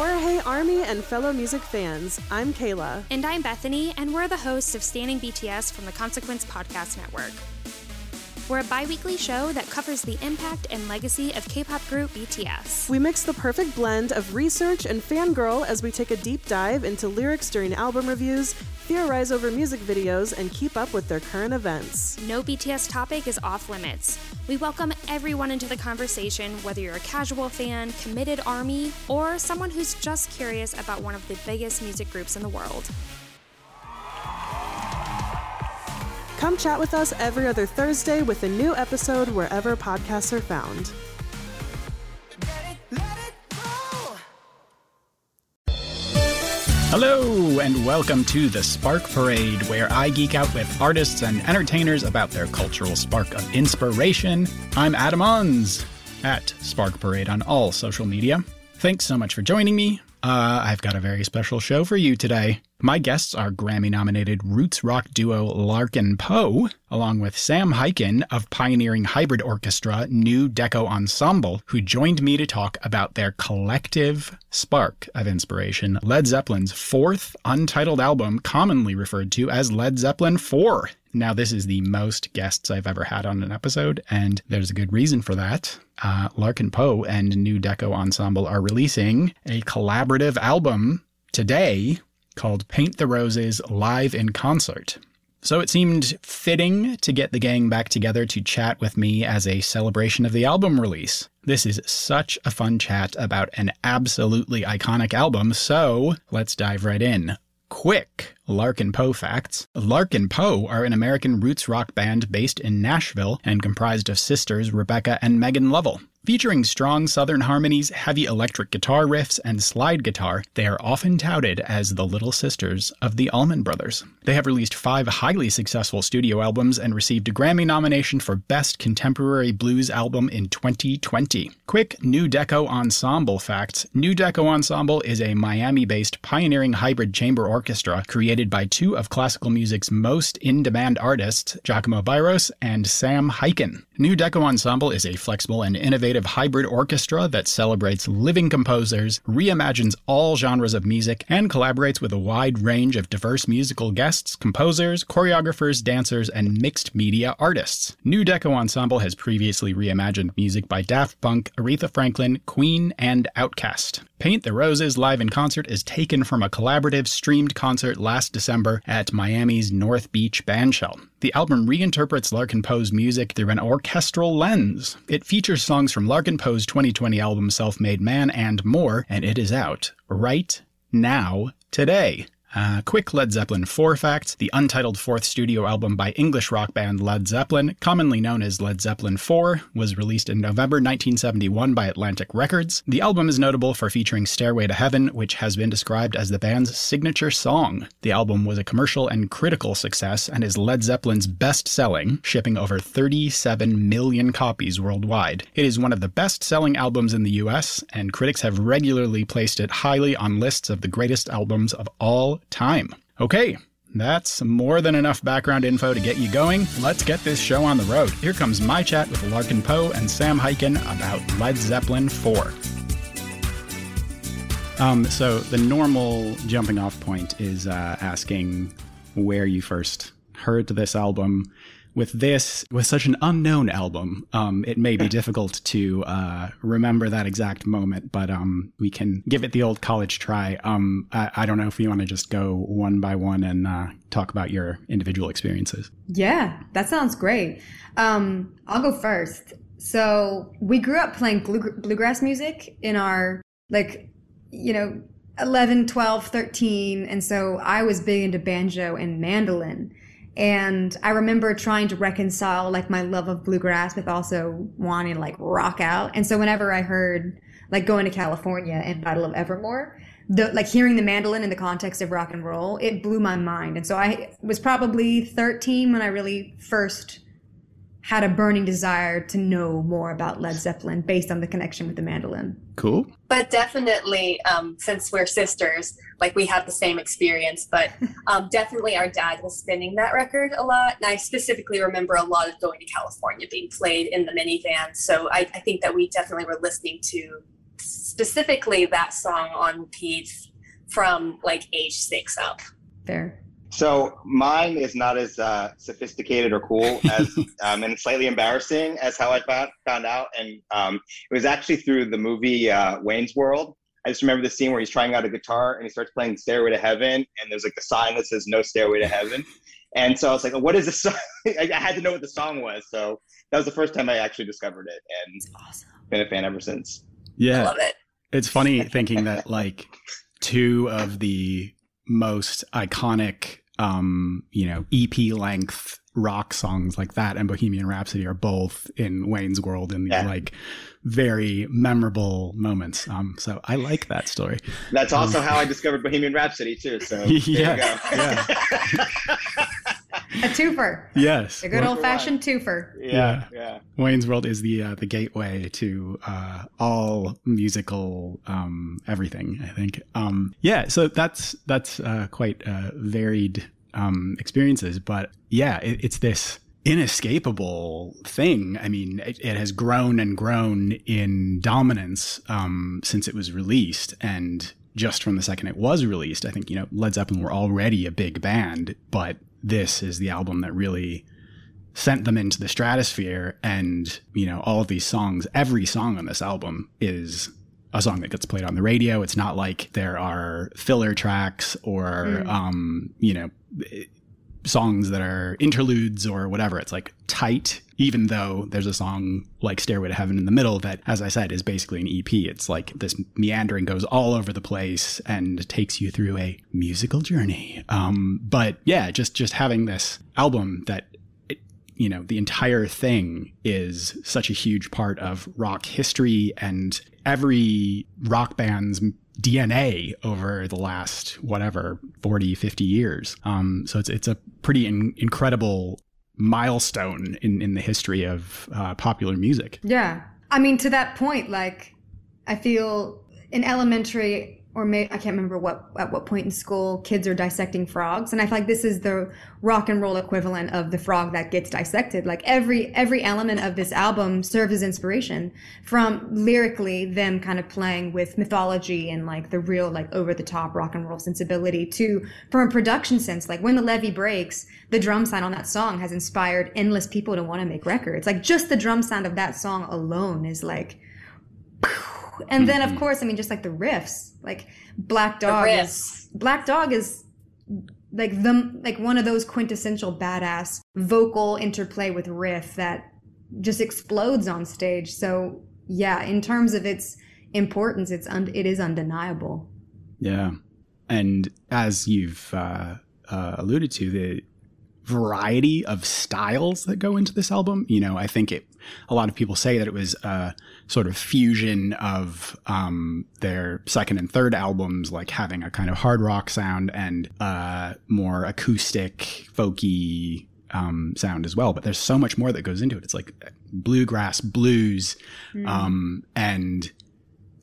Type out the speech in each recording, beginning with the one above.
For Hey Army and fellow music fans, I'm Kayla. And I'm Bethany, and we're the hosts of Standing BTS from the Consequence Podcast Network. We're a bi weekly show that covers the impact and legacy of K pop group BTS. We mix the perfect blend of research and fangirl as we take a deep dive into lyrics during album reviews, theorize over music videos, and keep up with their current events. No BTS topic is off limits. We welcome everyone into the conversation, whether you're a casual fan, committed army, or someone who's just curious about one of the biggest music groups in the world. Come chat with us every other Thursday with a new episode wherever podcasts are found. Hello, and welcome to the Spark Parade, where I geek out with artists and entertainers about their cultural spark of inspiration. I'm Adam Unze at Spark Parade on all social media. Thanks so much for joining me. Uh, I've got a very special show for you today. My guests are Grammy nominated roots rock duo Larkin Poe, along with Sam Hyken of pioneering hybrid orchestra Nu Deco Ensemble, who joined me to talk about their collective spark of inspiration, Led Zeppelin's fourth untitled album, commonly referred to as Led Zeppelin 4. Now, this is the most guests I've ever had on an episode, and there's a good reason for that. Uh, Larkin Poe and Nu Deco Ensemble are releasing a collaborative album today called Paint the Roses Live in Concert. So it seemed fitting to get the gang back together to chat with me as a celebration of the album release. This is such a fun chat about an absolutely iconic album, so let's dive right in. Quick Larkin Poe facts. Larkin Poe are an American roots rock band based in Nashville and comprised of sisters Rebecca and Megan Lovell. Featuring strong southern harmonies, heavy electric guitar riffs, and slide guitar, they are often touted as the little sisters of the Allman Brothers. They have released five highly successful studio albums and received a Grammy nomination for Best Contemporary Blues Album in 2020. Quick Nu Deco Ensemble facts Nu Deco Ensemble is a Miami based pioneering hybrid chamber orchestra created by two of classical music's most in demand artists, Jacomo Bairos and Sam Hyken. Nu Deco Ensemble is a flexible and innovative hybrid orchestra that celebrates living composers, reimagines all genres of music, and collaborates with a wide range of diverse musical guests, composers, choreographers, dancers, and mixed media artists. Nu Deco Ensemble has previously reimagined music by Daft Punk, Aretha Franklin, Queen, and Outkast. Paint the Roses live in concert is taken from a collaborative streamed concert last December at Miami's North Beach Bandshell. The album reinterprets Larkin Poe's music through an orchestral lens. It features songs from Larkin Poe's 2020 album Self Made Man and more, and it is out right now, today. Uh, quick Led Zeppelin 4 facts. The untitled fourth studio album by English rock band Led Zeppelin, commonly known as Led Zeppelin 4, was released in November 1971 by Atlantic Records. The album is notable for featuring Stairway to Heaven, which has been described as the band's signature song. The album was a commercial and critical success and is Led Zeppelin's best selling, shipping over 37 million copies worldwide. It is one of the best selling albums in the US, and critics have regularly placed it highly on lists of the greatest albums of all time. Okay, that's more than enough background info to get you going. Let's get this show on the road. Here comes my chat with Larkin Poe and Sam Hyken about Led Zeppelin 4. Um, so the normal jumping off point is uh, asking where you first heard this album. With this, with such an unknown album, um, it may be difficult to uh, remember that exact moment, but um, we can give it the old college try. Um, I, I, don't know if you want to just go one by one and uh, talk about your individual experiences. Yeah, that sounds great. Um, I'll go first. So we grew up playing blue, bluegrass music in our like, you know, 11, 12, 13. And so I was big into banjo and mandolin. And I remember trying to reconcile like my love of bluegrass with also wanting to like rock out. And so whenever I heard like going to California and Battle of Evermore, the like hearing the mandolin in the context of rock and roll, it blew my mind. And so I was probably 13 when I really first had a burning desire to know more about Led Zeppelin based on the connection with the mandolin. Cool. But definitely, um, since we're sisters, like we have the same experience. But um, definitely, our dad was spinning that record a lot, and I specifically remember a lot of going to California being played in the minivan. So I, I think that we definitely were listening to specifically that song on repeat from like age six up. Fair. So mine is not as uh, sophisticated or cool as, um, and slightly embarrassing as how I found found out. And um, it was actually through the movie uh, Wayne's World. I just remember the scene where he's trying out a guitar and he starts playing Stairway to Heaven, and there's like a sign that says No Stairway to Heaven. And so I was like, "What is this song?" I had to know what the song was. So that was the first time I actually discovered it, and awesome. been a fan ever since. Yeah, I love it. It's funny thinking that like two of the most iconic um, you know, EP length rock songs like that and Bohemian Rhapsody are both in Wayne's World in these yeah. like very memorable moments. Um, so I like that story. That's also um, how I discovered Bohemian Rhapsody too. So yeah, yeah. a twofer. Yes, a good old fashioned twofer. Yeah, yeah, Wayne's World is the uh, the gateway to uh, all musical um, everything. I think. Um, yeah, so that's that's uh, quite uh, varied um, experiences, but yeah, it, it's this inescapable thing. I mean, it, it, has grown and grown in dominance um, since it was released, and just from the second it was released, I think you know Led Zeppelin were already a big band, but this is the album that really sent them into the stratosphere. And you know all of these songs every song on this album is a song that gets played on the radio. It's not like there are filler tracks or mm. um you know songs that are interludes or whatever. It's like tight even though there's a song like stairway to heaven in the middle that as i said is basically an ep it's like this meandering goes all over the place and takes you through a musical journey. Um, but yeah just just having this album that you know the entire thing is such a huge part of rock history and every rock band's DNA over the last whatever 40 50 years. Um, so it's it's a pretty in- incredible milestone in, in the history of uh, popular music. Yeah. I mean, to that point, like, I feel in elementary, or may, I can't remember what at what point in school kids are dissecting frogs, and I feel like this is the rock and roll equivalent of the frog that gets dissected. Like every every element of this album serves as inspiration from lyrically them kind of playing with mythology and like the real like over the top rock and roll sensibility to from a production sense. Like when the levee breaks, the drum sound on that song has inspired endless people to want to make records. Like just the drum sound of that song alone is like. And then, of mm-hmm. course, I mean, just like the riffs, like Black Dog is Black Dog is like the like one of those quintessential badass vocal interplay with riff that just explodes on stage. So yeah, in terms of its importance, it's un- it is undeniable. Yeah, and as you've uh, uh, alluded to, the variety of styles that go into this album. You know, I think it. A lot of people say that it was a sort of fusion of um, their second and third albums, like having a kind of hard rock sound and uh, more acoustic, folky um, sound as well. But there's so much more that goes into it. It's like bluegrass, blues, mm. um, and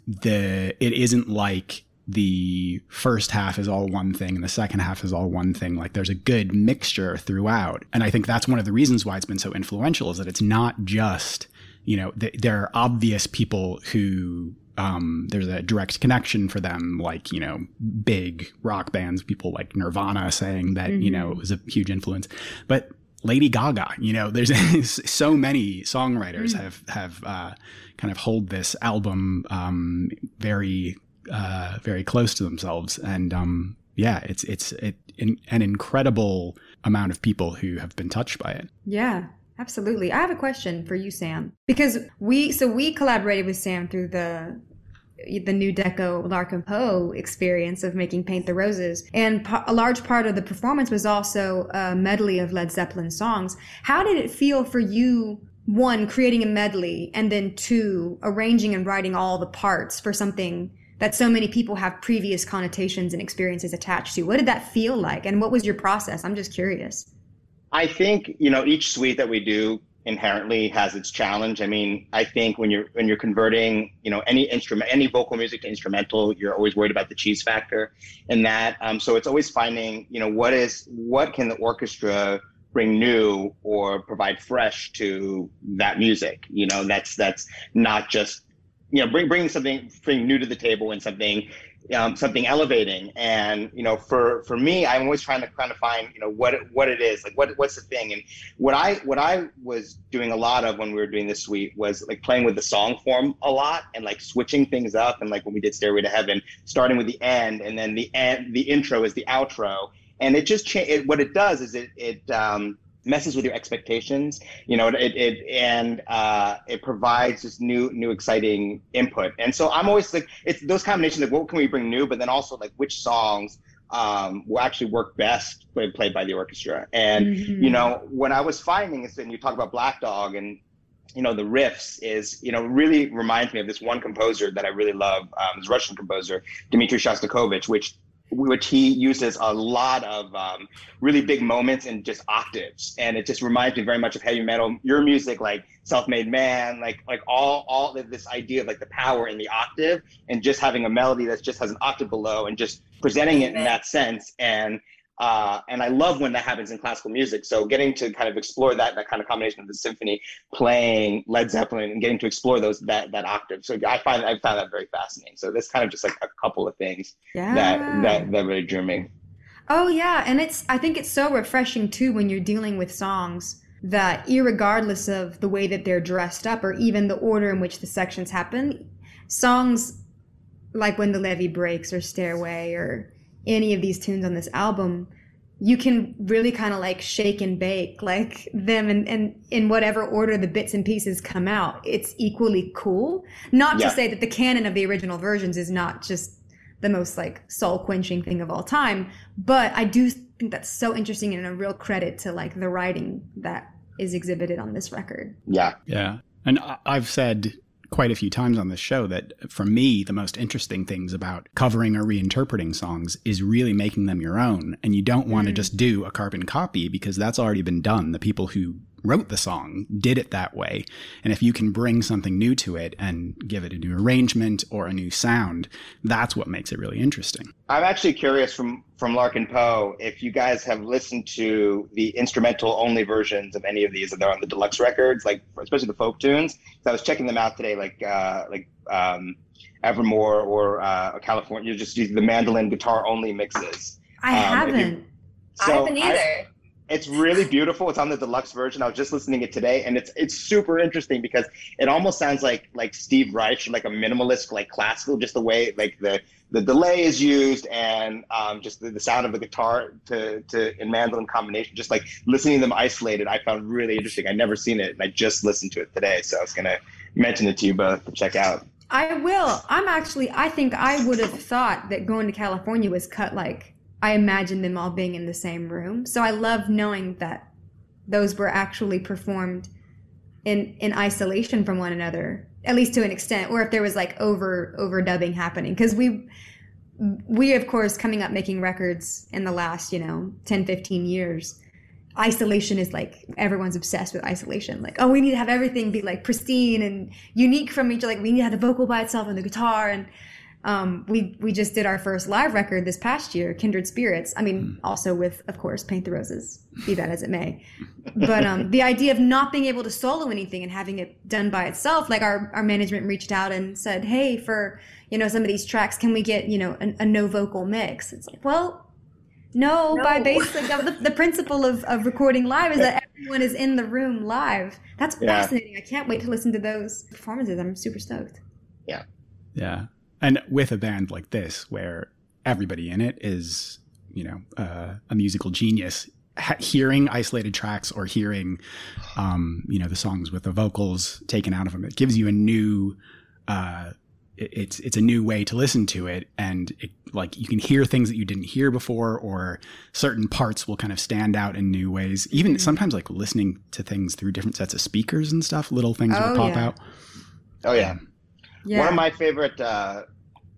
the it isn't like the first half is all one thing and the second half is all one thing. Like there's a good mixture throughout. And I think that's one of the reasons why it's been so influential is that it's not just, you know, th- there are obvious people who um, there's a direct connection for them, like, you know, big rock bands, people like Nirvana saying that, mm-hmm. you know, it was a huge influence. But Lady Gaga, you know, there's so many songwriters mm-hmm. have, have, uh, kind of hold this album, um, very uh, very close to themselves. And um, yeah, it's it's it, in, an incredible amount of people who have been touched by it. Yeah, absolutely. I have a question for you, Sam, because we so we collaborated with Sam through the the Nu Deco larkin poe experience of making paint the roses and a large part of the performance was also a medley of led zeppelin songs how did it feel for you one creating a medley and then two arranging and writing all the parts for something that so many people have previous connotations and experiences attached to what did that feel like and what was your process i'm just curious i think you know each suite that we do inherently has its challenge. I mean, I think when you're when you're converting, you know, any instrument, any vocal music to instrumental, you're always worried about the cheese factor, and that. Um, so it's always finding, you know, what is what can the orchestra bring new or provide fresh to that music. You know, that's that's not just you know bring bringing something bring new to the table and something um, something elevating. And you know, for for me, I'm always trying to kind of find you know what what it is, like what what's the thing. And what I what I was doing a lot of when we were doing this suite was like playing with the song form a lot and like switching things up. And like when we did Stairway to Heaven, starting with the end, and then the end, the intro is the outro. And it just cha- it, what it does is it it um, messes with your expectations you know it, it and uh, it provides this new new exciting input and so i'm always like it's those combinations like what can we bring new but then also like which songs um, will actually work best when played by the orchestra and mm-hmm. you know what i was finding is that you talk about black dog and you know the riffs is you know really reminds me of this one composer that i really love um, this russian composer dmitri shostakovich which which he uses a lot of um, really big moments and just octaves. And it just reminds me very much of heavy metal your music like self-made man like like all all this idea of like the power in the octave and just having a melody that just has an octave below and just presenting it in that sense. And uh, and I love when that happens in classical music. So getting to kind of explore that that kind of combination of the symphony, playing Led Zeppelin, and getting to explore those that that octave. So I find I found that very fascinating. So this kind of just like a couple of things yeah. that that that really drew me. Oh yeah, and it's I think it's so refreshing too when you're dealing with songs that, regardless of the way that they're dressed up or even the order in which the sections happen, songs like when the levee breaks or Stairway or any of these tunes on this album, you can really kind of like shake and bake like them and, and in whatever order the bits and pieces come out it's equally cool. Not yeah. to say that the canon of the original versions is not just the most like soul quenching thing of all time but i do think that's so interesting and a real credit to like the writing that is exhibited on this record. Yeah. Yeah. And i've said quite a few times on this show that for me, the most interesting things about covering or reinterpreting songs is really making them your own. And you don't want to mm. just do a carbon copy because that's already been done. The people who wrote the song did it that way. And if you can bring something new to it and give it a new arrangement or a new sound, that's what makes it really interesting. I'm actually curious from from Larkin Poe if you guys have listened to the instrumental only versions of any of these that are on the deluxe records, like especially the folk tunes. So I was checking them out today, like uh, like um, Evermore or uh, California, you're just the mandolin guitar only mixes. I um, haven't. You, so I haven't either. I, it's really beautiful. It's on the deluxe version. I was just listening to it today, and it's it's super interesting because it almost sounds like like Steve Reich, like a minimalist, like classical, just the way like the the delay is used and um, just the, the sound of the guitar to to in mandolin combination. Just like listening to them isolated, I found really interesting. I'd never seen it, and I just listened to it today, so I was gonna mention it to you both to check out. I will. I'm actually. I think I would have thought that going to California was cut like I imagine them all being in the same room. So I love knowing that those were actually performed in in isolation from one another, at least to an extent, or if there was like over overdubbing happening. Because we we of course coming up making records in the last, you know, 10, 15 years. Isolation is like everyone's obsessed with isolation. Like, oh, we need to have everything be like pristine and unique from each other. Like, we need to have the vocal by itself and the guitar and um, we we just did our first live record this past year, Kindred Spirits. I mean, mm. also with of course Paint the Roses, be that as it may. But um, the idea of not being able to solo anything and having it done by itself, like our our management reached out and said, hey, for you know some of these tracks, can we get you know a, a no vocal mix? It's like, well. No, no. by basic the, the principle of, of recording live is that everyone is in the room live. That's yeah. fascinating. I can't wait to listen to those performances. I'm super stoked. Yeah. Yeah and with a band like this where everybody in it is you know uh, a musical genius hearing isolated tracks or hearing um, you know the songs with the vocals taken out of them it gives you a new uh, it's it's a new way to listen to it and it, like you can hear things that you didn't hear before or certain parts will kind of stand out in new ways even mm-hmm. sometimes like listening to things through different sets of speakers and stuff little things oh, will pop yeah. out oh yeah. Yeah one of my favorite uh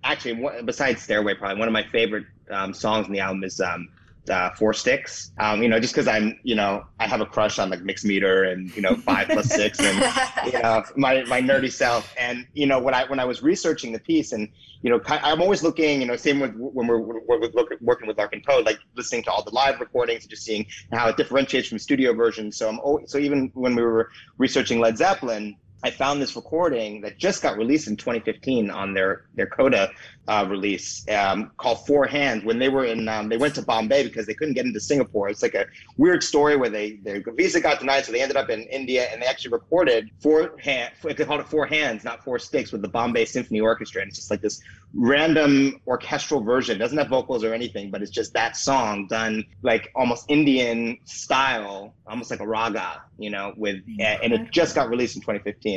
actually besides stairway probably one of my favorite um, songs in the album is um uh, four sticks. Um, you know, just because I'm, you know, I have a crush on like mixed meter and you know five plus six and you know my my nerdy self. And you know when I when I was researching the piece and you know I'm always looking, you know, same with when we're, we're, we're working with Larkin Poe, like listening to all the live recordings and just seeing how it differentiates from studio versions. So I'm always, so even when we were researching Led Zeppelin. I found this recording that just got released in 2015 on their their Coda uh, release um, called Four Hands when they were in um, they went to Bombay because they couldn't get into Singapore. It's like a weird story where they their visa got denied, so they ended up in India and they actually recorded four hand they called it Four Hands, not Four Sticks, with the Bombay Symphony Orchestra, and it's just like this random orchestral version. It doesn't have vocals or anything, but it's just that song done like almost Indian style, almost like a raga, you know, with and it just got released in 2015.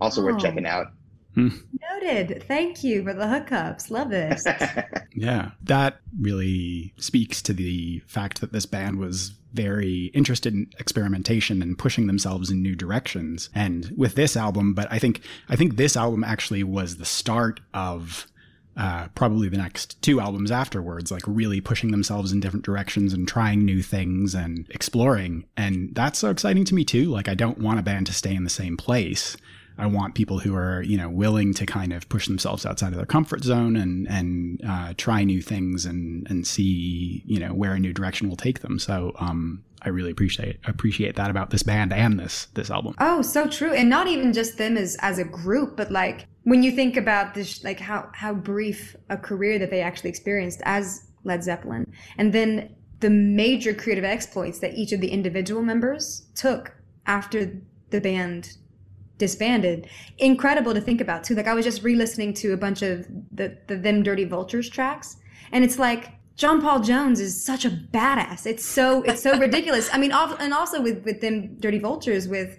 Also oh. worth checking out. Hmm. Noted. Thank you for the hookups. Love this. yeah, that really speaks to the fact that this band was very interested in experimentation and pushing themselves in new directions. And with this album, but I think I think this album actually was the start of uh, probably the next two albums afterwards, like really pushing themselves in different directions and trying new things and exploring. And that's so exciting to me too. Like I don't want a band to stay in the same place. I want people who are, you know, willing to kind of push themselves outside of their comfort zone and and uh, try new things and and see, you know, where a new direction will take them. So, um, I really appreciate appreciate that about this band and this this album. Oh, so true, and not even just them as as a group, but like when you think about this, like how how brief a career that they actually experienced as Led Zeppelin, and then the major creative exploits that each of the individual members took after the band disbanded. Incredible to think about too. Like I was just re-listening to a bunch of the, the Them Dirty Vultures tracks, and it's like John Paul Jones is such a badass. It's so it's so ridiculous. I mean, and also with with them Dirty Vultures with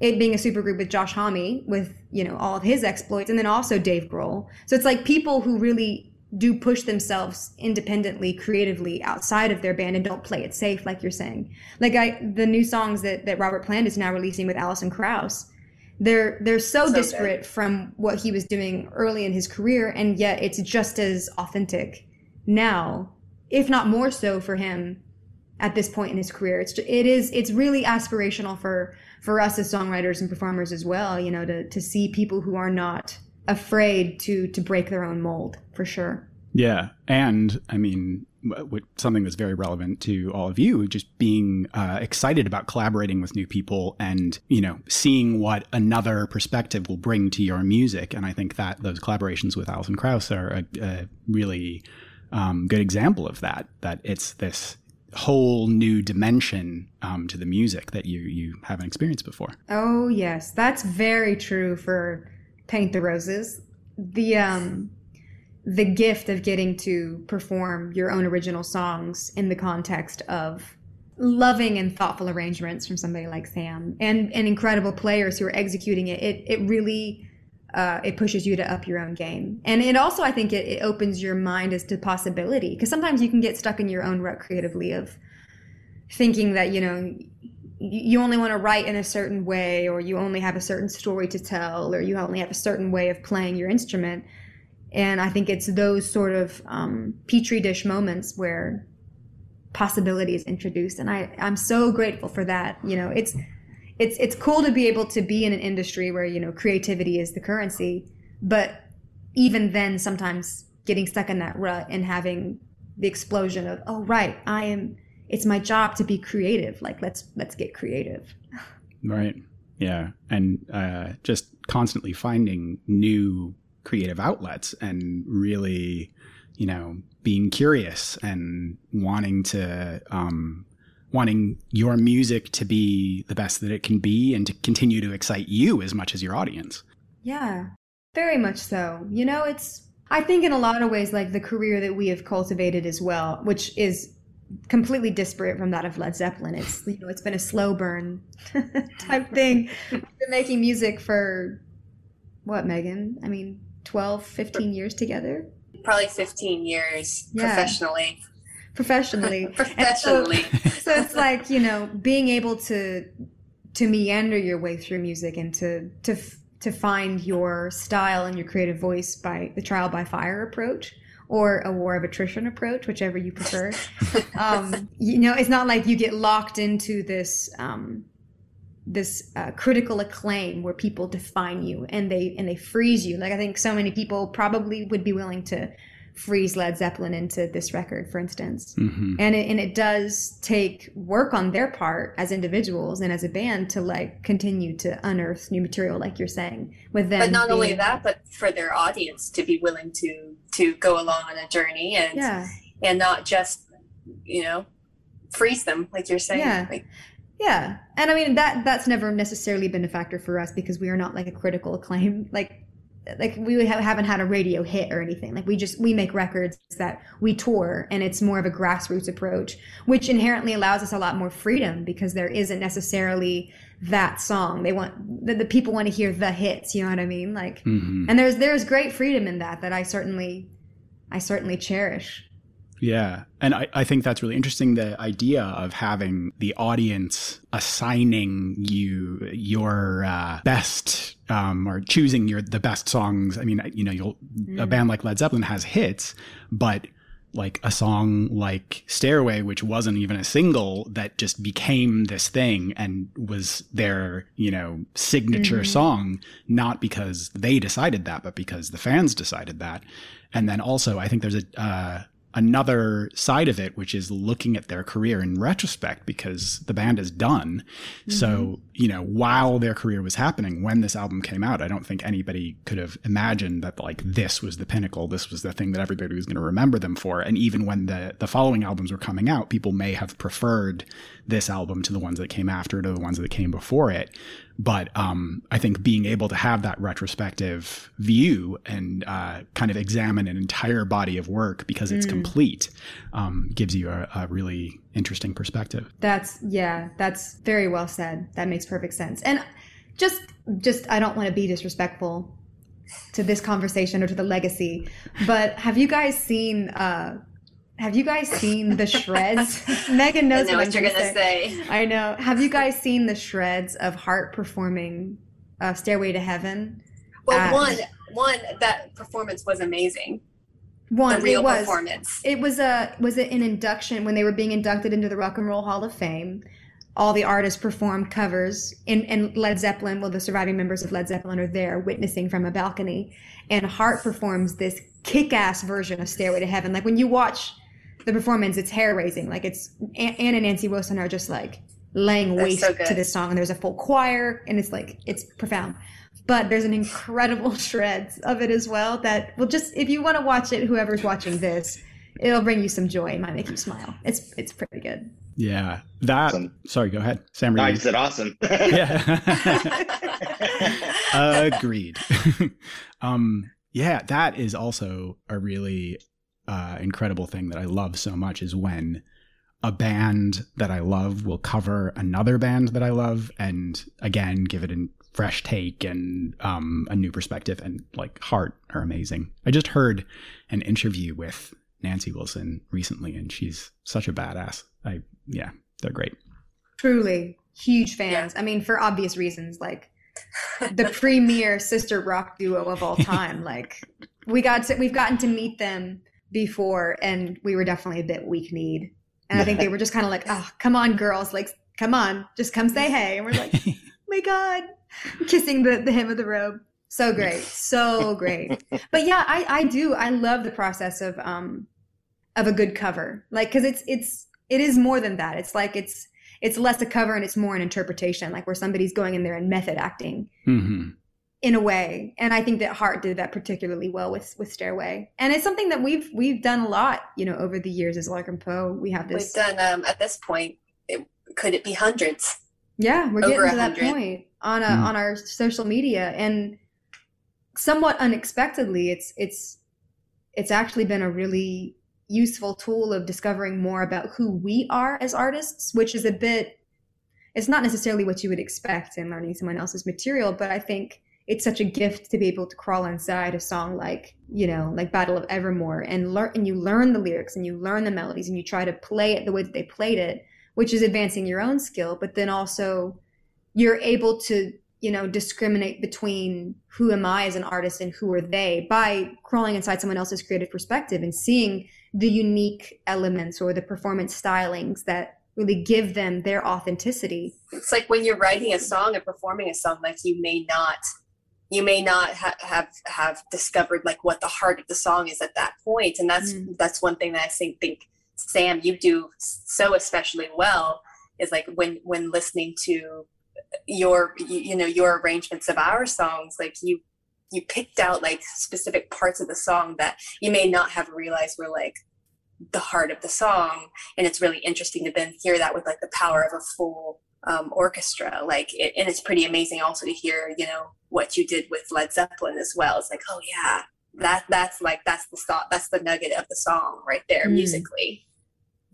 it being a supergroup with Josh Homme with you know all of his exploits, and then also Dave Grohl. So it's like people who really do push themselves independently creatively outside of their band and don't play it safe like you're saying like i the new songs that that robert plant is now releasing with alison krauss they're they're so, so disparate good. from what he was doing early in his career and yet it's just as authentic now if not more so for him at this point in his career it's it is it's really aspirational for for us as songwriters and performers as well you know to to see people who are not afraid to to break their own mold for sure yeah and i mean something that's very relevant to all of you, just being uh, excited about collaborating with new people and you know seeing what another perspective will bring to your music. And I think that those collaborations with Alison Krauss are a, a really um, good example of that. That it's this whole new dimension um, to the music that you you haven't experienced before. Oh yes, that's very true for Paint the Roses. The um the gift of getting to perform your own original songs in the context of loving and thoughtful arrangements from somebody like Sam and and incredible players who are executing it. It it really uh, it pushes you to up your own game, and it also I think it, it opens your mind as to possibility because sometimes you can get stuck in your own rut creatively of thinking that you know you only want to write in a certain way or you only have a certain story to tell or you only have a certain way of playing your instrument and I think it's those sort of um, petri dish moments where possibility is introduced. And I, I'm so grateful for that. You know, it's, it's, it's cool to be able to be in an industry where, you know, creativity is the currency. But even then, sometimes getting stuck in that rut and having the explosion of, oh, right, I am, it's my job to be creative. Like, let's, let's get creative. Right. Yeah. And uh, just constantly finding new creative outlets and really, you know, being curious and wanting to, um, wanting your music to be the best that it can be and to continue to excite you as much as your audience. Yeah, very much so. You know, it's, I think in a lot of ways, like the career that we have cultivated as well, which is completely disparate from that of Led Zeppelin. It's, you know, it's been a slow burn type thing. We've been making music for what, Megan? I mean, 12, 15 years together. Probably 15 years Yeah. professionally. Professionally. Professionally. so it's like you know being able to to meander your way through music and to to to find your style and your creative voice by the trial by fire approach or a war of attrition approach whichever you prefer um, you know it's not like you get locked into this um, this uh, critical acclaim where people define you and they and they freeze you like i think so many people probably would be willing to freeze led zeppelin into this record for instance Mhm. and it, and it does take work on their part as individuals and as a band to like continue to unearth new material like you're saying with them but not only that, but for their audience to be willing to to go along on a journey and yeah and not just you know freeze them like you're saying. Yeah. Like, yeah. And i mean that that's never necessarily been a factor for us because we are not like a critical acclaim. Like like we ha- haven't had a radio hit or anything. Like we just we make records that we tour and it's more of a grassroots approach which inherently allows us a lot more freedom because there isn't necessarily that song. They want the, the people want to hear the hits you know what i mean? Like Mhm. and there's there's great freedom in that that i certainly i certainly cherish Yeah. And I, I think that's really interesting the idea of having the audience assigning you your uh, best um, or choosing your the best songs. I mean, you know, you'll a band like Led Zeppelin has hits, but like a song like Stairway, which wasn't even a single, that just became this thing and was their, you know, signature song, not because they decided that, but because the fans decided that. And then also, I think there's a, uh, another side of it, which is looking at their career in retrospect because the band is done. So, mm-hmm. you know, while their career was happening, when this album came out, I don't think anybody could have imagined that like this was the pinnacle. This was the thing that everybody was going to remember them for. And even when the, the following albums were coming out, people may have preferred this album to the ones that came after it or the ones that came before it. But um, I think being able to have that retrospective view and uh, kind of examine an entire body of work because it's complete um, gives you a, a really interesting perspective. That's yeah, that's very well said. That makes perfect sense. And just just I don't want to be disrespectful to this conversation or to the legacy, but have you guys seen uh have you guys seen the shreds? Megan I knows know what, what you're gonna gonna say. I know. Have you guys seen the shreds of Heart performing uh, "Stairway to Heaven"? Well, Uh, one one that performance was amazing. One, the real it was. performance. It was a was it an induction when they were being inducted into the Rock and Roll Hall of Fame. All the artists performed covers, and, and Led Zeppelin, well, the surviving members of Led Zeppelin are there witnessing from a balcony. And Heart performs this kick ass version of Stairway to Heaven. Like when you watch the performance, it's hair raising. Like it's, Ann Ann and Nancy Wilson are just like laying They're waste so to this song. And there's a full choir, and it's like, it's profound. But there's an incredible shreds of it as well that will just, if you want to watch it, whoever's watching this, it'll bring you some joy. It might make you smile. It's it's pretty good. Yeah. That, Awesome. sorry, go ahead. Sam, No, I you- said awesome. yeah. Agreed. um, yeah, that is also a really uh, incredible thing that I love so much is when a band that I love will cover another band that I love and again give it a fresh take and um, a new perspective and like Heart are amazing. I just heard an interview with Nancy Wilson recently and she's such a badass. I yeah, they're great. Truly huge fans. I mean, for obvious reasons, like the premier sister rock duo of all time. Like we got to, we've gotten to meet them before, and we were definitely a bit weak kneed. And I think they were just kind of like, "Oh, come on, girls! Like, come on, just come say hey." And we're like, "Oh "My God!" Kissing the the hem of the robe. So great, so great. But yeah, I I do. I love the process of um of a good cover, like because it's it's it is more than that. It's like it's it's less a cover and it's more an interpretation, like where somebody's going in there and method acting hmm in a way. And I think that Heart did that particularly well with with Stairway. And it's something that we've we've done a lot, you know, over the years as Larkin Poe. We have this. We've this done um, at this point. It, could it be hundreds? Yeah, we're over getting to that 100. point on a, Mm. on our social media and somewhat unexpectedly it's it's it's actually been a really useful tool of discovering more about who we are as artists, which is a bit it's not necessarily what you would expect in learning someone else's material, but I think it's such a gift to be able to crawl inside a song like you know like battle of evermore and learn and you learn the lyrics and you learn the melodies and you try to play it the way that they played it which is advancing your own skill but then also you're able to you know discriminate between who am i as an artist and who are they by crawling inside someone else's creative perspective and seeing the unique elements or the performance stylings that really give them their authenticity. It's like when you're writing a song and performing a song like you may not you may not ha- have have discovered like what the heart of the song is at that point and that's mm. that's one thing that i think think sam you do so especially well is like when when listening to your you, you know your arrangements of our songs like you you picked out like specific parts of the song that you may not have realized were like the heart of the song and it's really interesting to then hear that with like the power of a full um, orchestra like it, and it's pretty amazing also to hear you know what you did with led zeppelin as well. It's like oh yeah that that's like that's the thought that's the nugget of the song right there mm. musically.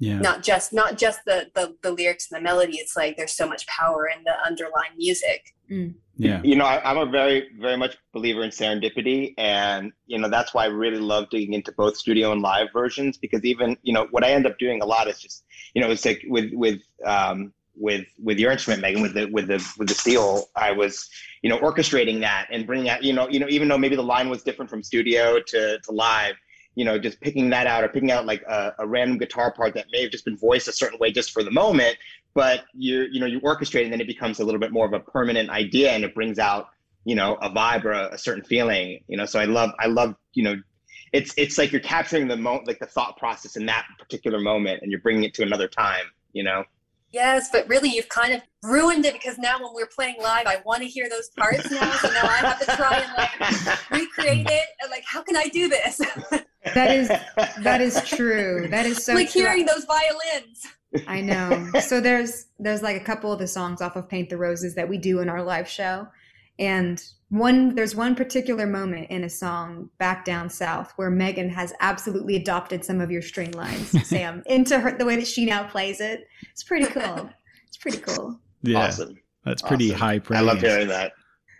Yeah. Not just not just the, the the lyrics and the melody it's like there's so much power in the underlying music. Mm. yeah. You know I, am a very very much believer in serendipity and you know that's why i really love digging into both studio and live versions because even you know what i end up doing a lot is just you know it's like with with um with with your instrument megan with the with the with the steel i was you know orchestrating that and bringing out you know you know even though maybe the line was different from studio to to live you know, just picking that out or picking out like a, a, random guitar part that may have just been voiced a certain way just for the moment, but you you know you orchestrate and then it becomes a little bit more of a permanent idea and it brings out you know a vibe or a, a certain feeling. You know, so I love I love you know it's it's like you're capturing the moment like the thought process in that particular moment and you're bringing it to another time. You know. Yes, but really you've kind of ruined it because now when we're playing live, I want to hear those parts now. So now I have to try and like recreate it. And like, how can I do this? That is that is true. That is so like true. hearing those violins. I know. So there's there's like a couple of the songs off of Paint the Roses that we do in our live show. And one there's one particular moment in a song Back Down South where Megan has absolutely adopted some of your string lines, Sam, into her the way that she now plays it. It's pretty cool. It's pretty cool. Yeah. Awesome. That's pretty awesome. high praise. I love hearing that.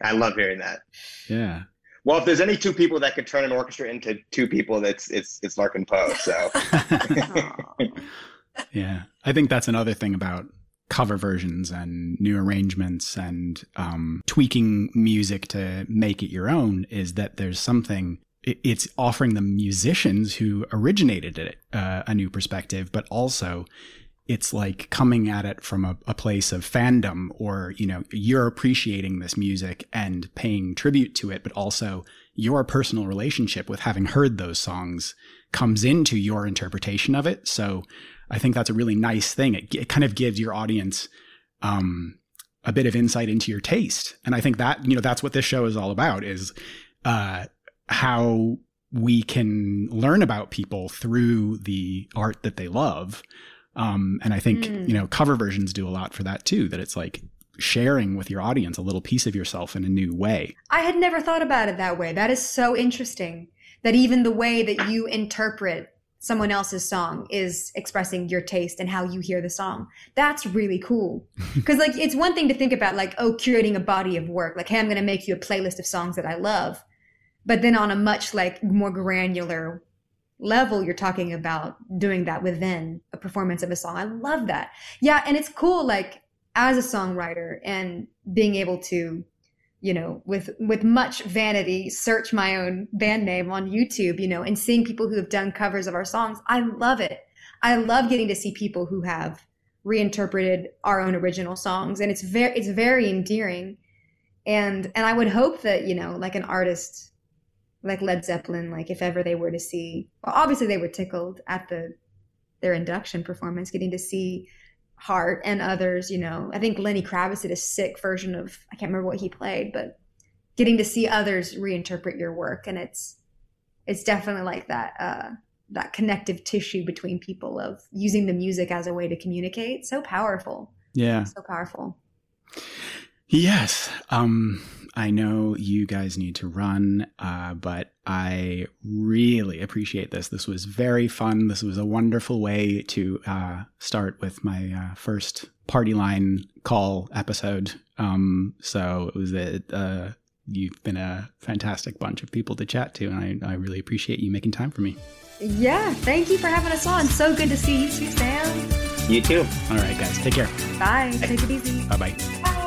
I love hearing that. Yeah. Well, if there's any two people that could turn an orchestra into two people, that's it's it's Larkin Poe. So. yeah, I think that's another thing about cover versions and new arrangements and um, tweaking music to make it your own is that there's something it's offering the musicians who originated it uh, a new perspective but also it's like coming at it from a, a, place of fandom or you know you're appreciating this music and paying tribute to it but also your personal relationship with having heard those songs comes into your interpretation of it. So i think that's a really nice thing it, it kind of gives your audience um, a bit of insight into your taste and i think that you know that's what this show is all about is uh, how we can learn about people through the art that they love um, and I think, mm. you know, cover versions do a lot for that too, that it's like sharing with your audience a little piece of yourself in a new way. I had never thought about it that way. That is so interesting that even the way that you interpret someone else's song is expressing your taste and how you hear the song. That's really cool. Cuz like it's one thing to think about like oh curating a body of work like hey I'm going to make you a playlist of songs that I love. But then on a much like more granular level you're talking about doing that within a performance of a song. I love that. Yeah, and it's cool like as a songwriter and being able to you know with with much vanity search my own band name on YouTube, you know, and seeing people who have done covers of our songs. I love it. I love getting to see people who have reinterpreted our own original songs and it's very it's very endearing. And and I would hope that, you know, like an artist like Led Zeppelin, like if ever they were to see, well, obviously they were tickled at the their induction performance, getting to see Heart and others. You know, I think Lenny Kravitz did a sick version of I can't remember what he played, but getting to see others reinterpret your work, and it's it's definitely like that uh, that connective tissue between people of using the music as a way to communicate. So powerful. Yeah. So powerful. Yes. Um, I know you guys need to run, uh, but I really appreciate this. This was very fun. This was a wonderful way to uh, start with my uh, first party line call episode. Um, so it was a, a, you've been a fantastic bunch of people to chat to, and I, I really appreciate you making time for me. Yeah, thank you for having us on. So good to see you too, Sam. You too. All right, guys, take care. Bye. Take it easy. Bye bye.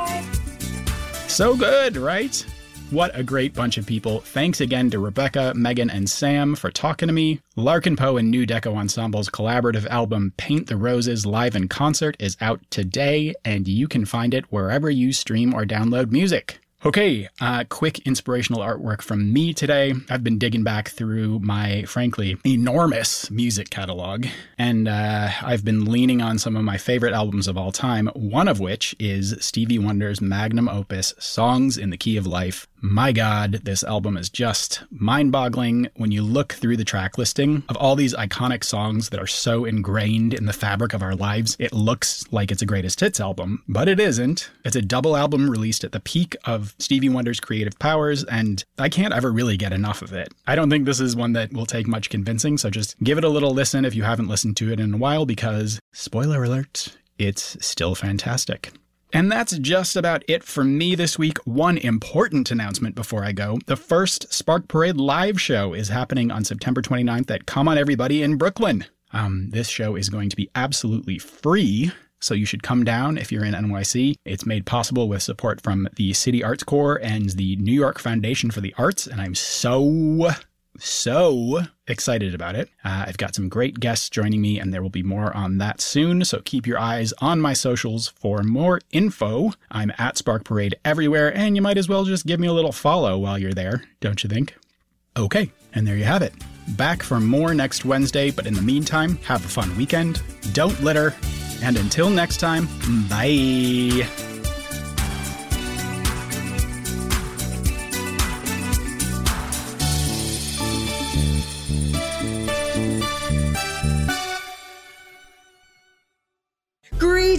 So good, right? What a great bunch of people. Thanks again to Rebecca, Megan, and Sam for talking to me. Larkin Poe and Nu Deco Ensemble's collaborative album Paint the Roses live in concert is out today, and you can find it wherever you stream or download music. Okay, uh, quick inspirational artwork from me today. I've been digging back through my, frankly, enormous music catalog, and uh, I've been leaning on some of my favorite albums of all time, one of which is Stevie Wonder's magnum opus, Songs in the Key of Life. My God, this album is just mind boggling when you look through the track listing of all these iconic songs that are so ingrained in the fabric of our lives. It looks like it's a greatest hits album, but it isn't. It's a double album released at the peak of Stevie Wonder's creative powers, and I can't ever really get enough of it. I don't think this is one that will take much convincing, so just give it a little listen if you haven't listened to it in a while, because, spoiler alert, it's still fantastic. And that's just about it for me this week. One important announcement before I go. The first Spark Parade live show is happening on September 29th at Come On Everybody in Brooklyn. Um, this show is going to be absolutely free, so you should come down if you're in NYC. It's made possible with support from the City Artist Corps and the New York Foundation for the Arts, and I'm so so excited about it. Uh, I've got some great guests joining me, and there will be more on that soon. So keep your eyes on my socials for more info. I'm at Spark Parade everywhere, and you might as well just give me a little follow while you're there, don't you think? Okay, and there you have it. Back for more next Wednesday, but in the meantime, have a fun weekend, don't litter, and until next time, bye.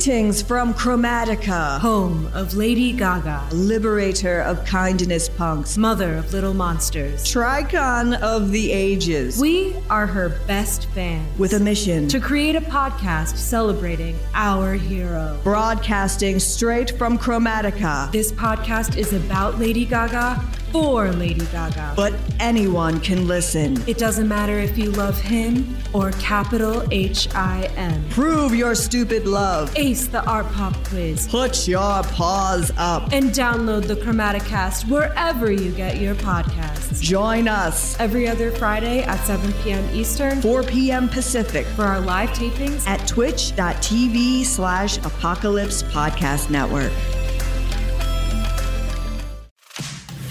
Greetings from Chromatica, home of Lady Gaga, liberator of kindness punks, mother of little monsters, Tricon of the ages. We are her best fans. With a mission to create a podcast celebrating our hero. Broadcasting straight from Chromatica. This podcast is about Lady Gaga for Lady Gaga. But anyone can listen. It doesn't matter if you love him or capital H I M. Prove your stupid love. Ace the art pop quiz. Put your paws up. And download the Chromaticast wherever you get your podcasts. Join us every other Friday at 7 p.m. Eastern, 4 p.m. Pacific for our live tapings at twitch.tv slash apocalypse podcast network.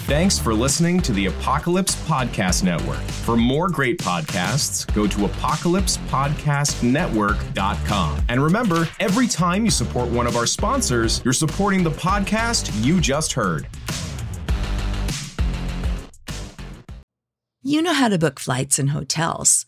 Thanks for listening to the Apocalypse Podcast Network. For more great podcasts, go to apocalypsepodcastnetwork.com. And remember, every time you support one of our sponsors, you're supporting the podcast you just heard. You know how to book flights and hotels.